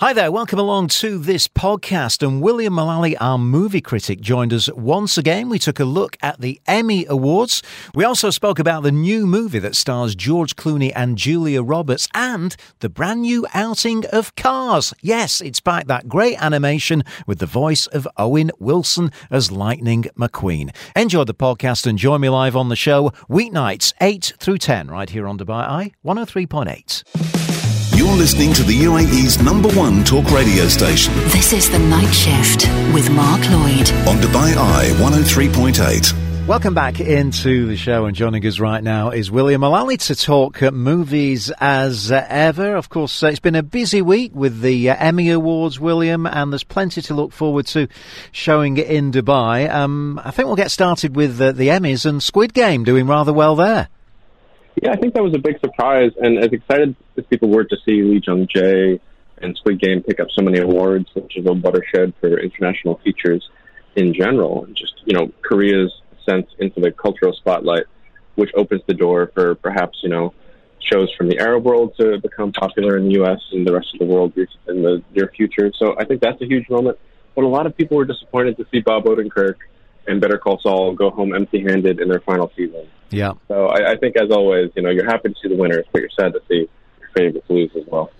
Hi there, welcome along to this podcast. And William Mullally, our movie critic, joined us once again. We took a look at the Emmy Awards. We also spoke about the new movie that stars George Clooney and Julia Roberts and the brand new outing of Cars. Yes, it's back that great animation with the voice of Owen Wilson as Lightning McQueen. Enjoy the podcast and join me live on the show weeknights 8 through 10 right here on Dubai Eye 103.8. You're listening to the UAE's number one talk radio station. This is The Night Shift with Mark Lloyd on Dubai Eye 103.8. Welcome back into the show, and joining us right now is William Mullally to talk uh, movies as uh, ever. Of course, uh, it's been a busy week with the uh, Emmy Awards, William, and there's plenty to look forward to showing in Dubai. Um, I think we'll get started with uh, the Emmys and Squid Game doing rather well there. Yeah, I think that was a big surprise, and as excited as people were to see Lee Jung Jae and Squid Game pick up so many awards, such as a watershed for international features in general, and just you know Korea's sense into the cultural spotlight, which opens the door for perhaps you know shows from the Arab world to become popular in the U.S. and the rest of the world in the near future. So I think that's a huge moment. But a lot of people were disappointed to see Bob Odenkirk and Better Call Saul go home empty-handed in their final season. Yeah. So I, I think, as always, you know, you're happy to see the winners, but you're sad to see your favorites lose as well.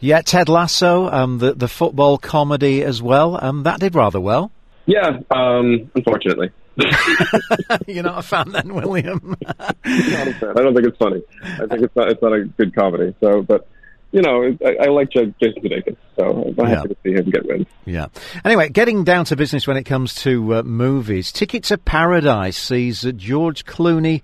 Yeah, Ted Lasso, um, the the football comedy as well. Um, that did rather well. Yeah, um, unfortunately. You're not a fan then, William? not a fan. I don't think it's funny. I think it's not. It's not a good comedy. So, but you know, I, I like Jason Sudeikis, so I'm happy to see him get wins. Yeah. Anyway, getting down to business when it comes to uh, movies, Ticket to Paradise sees uh, George Clooney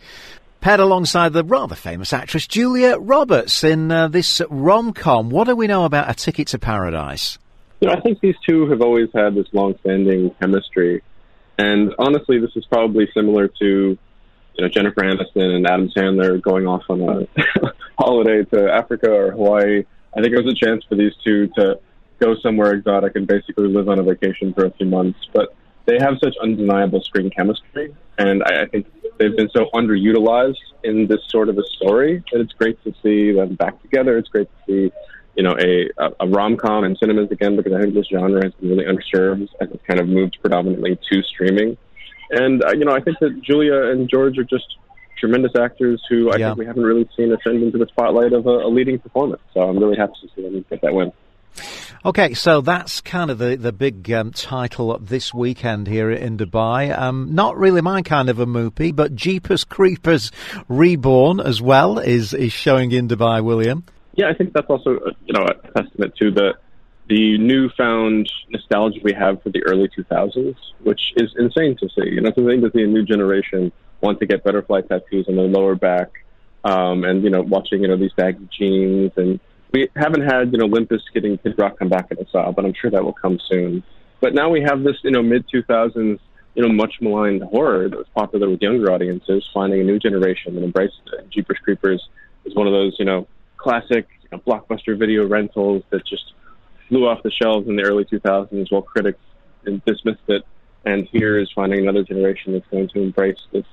paired alongside the rather famous actress Julia Roberts in uh, this rom-com. What do we know about A Ticket to Paradise? You know, I think these two have always had this long-standing chemistry, and honestly, this is probably similar to you know Jennifer Aniston and Adam Sandler going off on a holiday to Africa or Hawaii. I think it was a chance for these two to go somewhere exotic and basically live on a vacation for a few months. But they have such undeniable screen chemistry, and I, I think they've been so underutilized in this sort of a story that it's great to see them back together. It's great to see, you know, a, a, rom com in cinemas again because I think this genre has been really underserved as it's kind of moved predominantly to streaming. And uh, you know, I think that Julia and George are just tremendous actors who I yeah. think we haven't really seen ascend into the spotlight of a, a leading performance. So I'm really happy to see them get that win. Okay, so that's kind of the the big um, title this weekend here in Dubai. Um, not really my kind of a movie, but Jeepers Creepers Reborn as well is is showing in Dubai. William. Yeah, I think that's also uh, you know a testament to the the newfound nostalgia we have for the early 2000s, which is insane to see. You know, to see a new generation want to get butterfly tattoos on their lower back, um, and you know, watching you know these baggy jeans, and we haven't had you know Limp Bizkit Kid Rock come back in a style, but I'm sure that will come soon. But now we have this you know mid 2000s you know much maligned horror that was popular with younger audiences, finding a new generation that embraces it. Jeepers Creepers is one of those you know classic you know, blockbuster video rentals that just flew off the shelves in the early 2000s while critics dismissed it. And here is finding another generation that's going to embrace this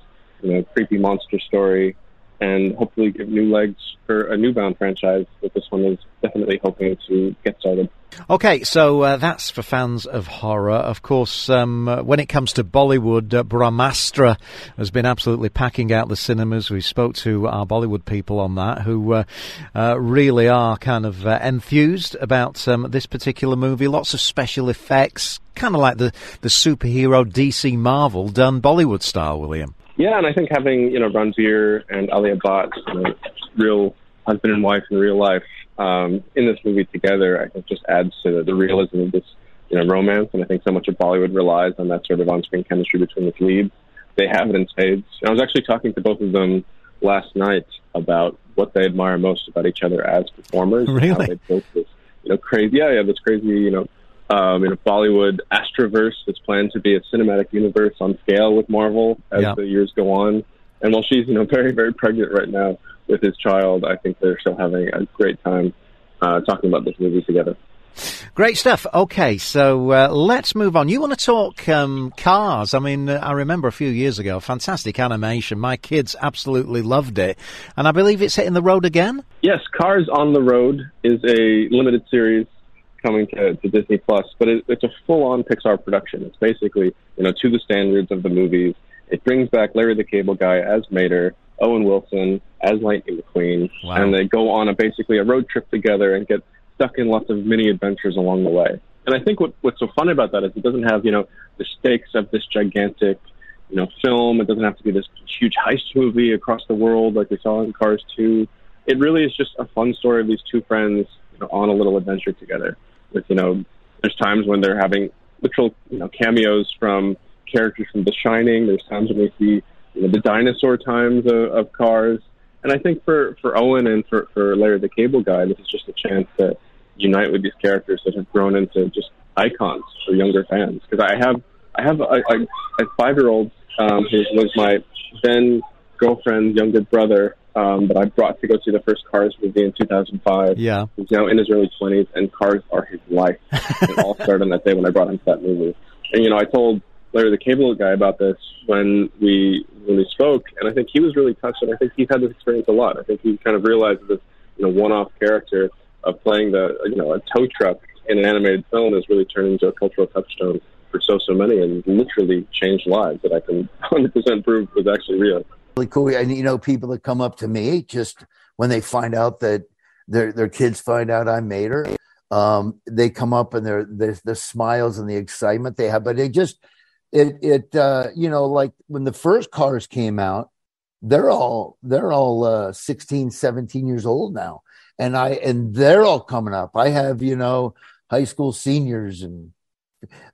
you know, creepy monster story and hopefully give new legs for a Newbound franchise that this one is definitely hoping to get started. Okay, so uh, that's for fans of horror. Of course, um, when it comes to Bollywood, uh, Brahmastra has been absolutely packing out the cinemas. We spoke to our Bollywood people on that, who uh, uh really are kind of uh, enthused about um, this particular movie. Lots of special effects, kind of like the, the superhero DC Marvel done Bollywood style, William. Yeah, and I think having you know Ranbir and Alia Bhatt, you know, real husband and wife in real life, um, in this movie together, I think just adds to the, the realism of this you know romance. And I think so much of Bollywood relies on that sort of on-screen chemistry between the leads. They have it in spades. And I was actually talking to both of them last night about what they admire most about each other as performers. Really? How they built this, you know, crazy, yeah, yeah, this crazy, you know, um, in a Bollywood Astraverse that's planned to be a cinematic universe on scale with Marvel as yeah. the years go on. And while she's, you know, very, very pregnant right now with his child, I think they're still having a great time uh, talking about this movie together. Great stuff. Okay, so uh, let's move on. You want to talk um, cars? I mean, uh, I remember a few years ago, fantastic animation. My kids absolutely loved it, and I believe it's hitting the road again. Yes, Cars on the Road is a limited series coming to, to Disney Plus, but it, it's a full-on Pixar production. It's basically you know to the standards of the movies. It brings back Larry the Cable Guy as Mater, Owen Wilson as Lightning McQueen, wow. and they go on a basically a road trip together and get stuck in lots of mini adventures along the way. And I think what, what's so fun about that is it doesn't have, you know, the stakes of this gigantic, you know, film. It doesn't have to be this huge heist movie across the world like we saw in Cars 2. It really is just a fun story of these two friends you know, on a little adventure together. You know, there's times when they're having literal, you know, cameos from characters from The Shining. There's times when we see, you know, the dinosaur times of, of Cars. And I think for, for Owen and for, for Larry the Cable Guy, this is just a chance to unite with these characters that have grown into just icons for younger fans. Because I have I have a, a, a five year old um, who was my then girlfriend's younger brother um, that I brought to go see the first Cars movie in 2005. Yeah, he's now in his early 20s, and Cars are his life. it all started on that day when I brought him to that movie. And you know, I told Larry the Cable Guy about this when we when we spoke, and I think he was really touched, and I think he's had this experience a lot. I think he kind of realized this you know one-off character of playing the you know a tow truck in an animated film has really turned into a cultural touchstone for so so many and literally changed lives that I can 100% prove was actually real. Cool, and you know people that come up to me just when they find out that their their kids find out I Mater. Um, they come up and they're the the smiles and the excitement they have, but they just it it uh, you know like when the first cars came out, they're all they're all uh, 16, 17 years old now and I and they're all coming up. I have you know high school seniors and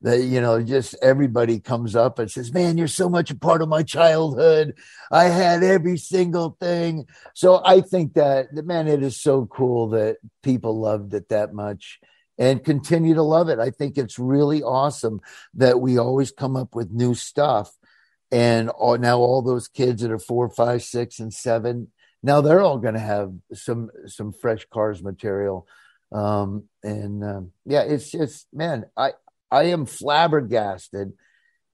that you know just everybody comes up and says man you're so much a part of my childhood. I had every single thing. So i think that man it is so cool that people loved it that much and continue to love it. I think it's really awesome that we always come up with new stuff and all, now all those kids that are four five six and seven now they're all going to have some some fresh cars material. Um and um, yeah it's just man i i am flabbergasted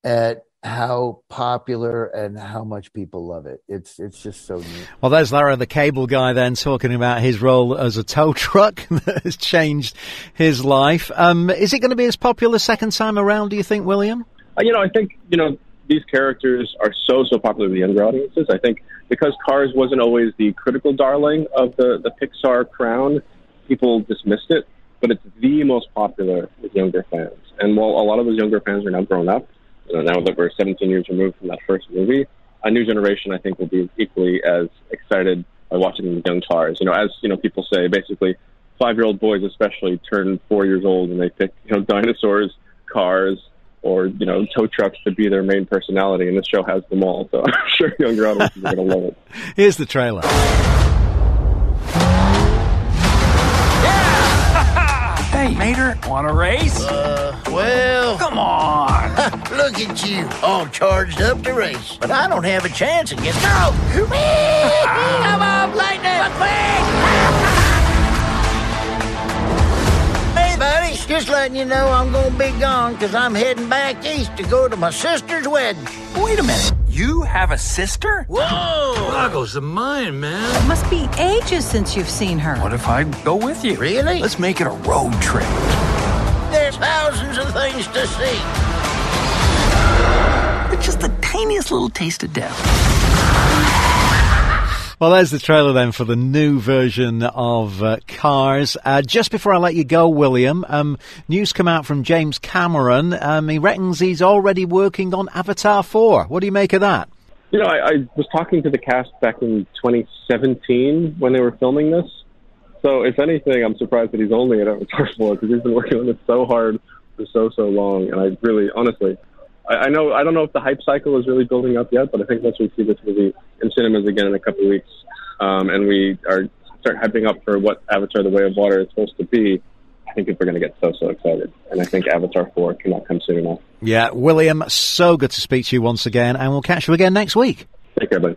at how popular and how much people love it. It's it's just so neat. Well, there's Larry, the cable guy, then talking about his role as a tow truck that has changed his life. Um, is it going to be as popular second time around? Do you think, William? Uh, you know, I think you know these characters are so so popular with younger audiences. I think because Cars wasn't always the critical darling of the the Pixar crown, people dismissed it. But it's the most popular with younger fans. And while a lot of those younger fans are now grown up, you know, now that we're 17 years removed from that first movie, a new generation I think will be equally as excited by watching the young Cars. You know, as you know, people say basically five year old boys especially turn four years old and they pick you know dinosaurs, cars, or you know tow trucks to be their main personality, and this show has them all. So I'm sure younger audiences are going to love it. Here's the trailer. Hey, Mater, want a race? Uh, well. Come on. Look at you, all charged up to race. But I don't have a chance against. No! Come on, Lightning! Quick! Hey, buddy. Just letting you know I'm gonna be gone because I'm heading back east to go to my sister's wedding. Wait a minute. You have a sister? Whoa! Boggles the mind, man. It must be ages since you've seen her. What if I go with you? Really? Let's make it a road trip. There's thousands of things to see. But just the tiniest little taste of death. Well, there's the trailer then for the new version of uh, Cars. Uh, just before I let you go, William, um, news come out from James Cameron. Um, he reckons he's already working on Avatar 4. What do you make of that? You know, I, I was talking to the cast back in 2017 when they were filming this. So, if anything, I'm surprised that he's only at Avatar 4 because he's been working on this so hard for so, so long. And I really, honestly, I, I know I don't know if the hype cycle is really building up yet, but I think once we see this movie in cinemas again in a couple of weeks, um, and we are start hyping up for what Avatar: The Way of Water is supposed to be, I think people are going to get so so excited, and I think Avatar Four cannot come soon enough. Yeah, William, so good to speak to you once again, and we'll catch you again next week. Take care, buddy.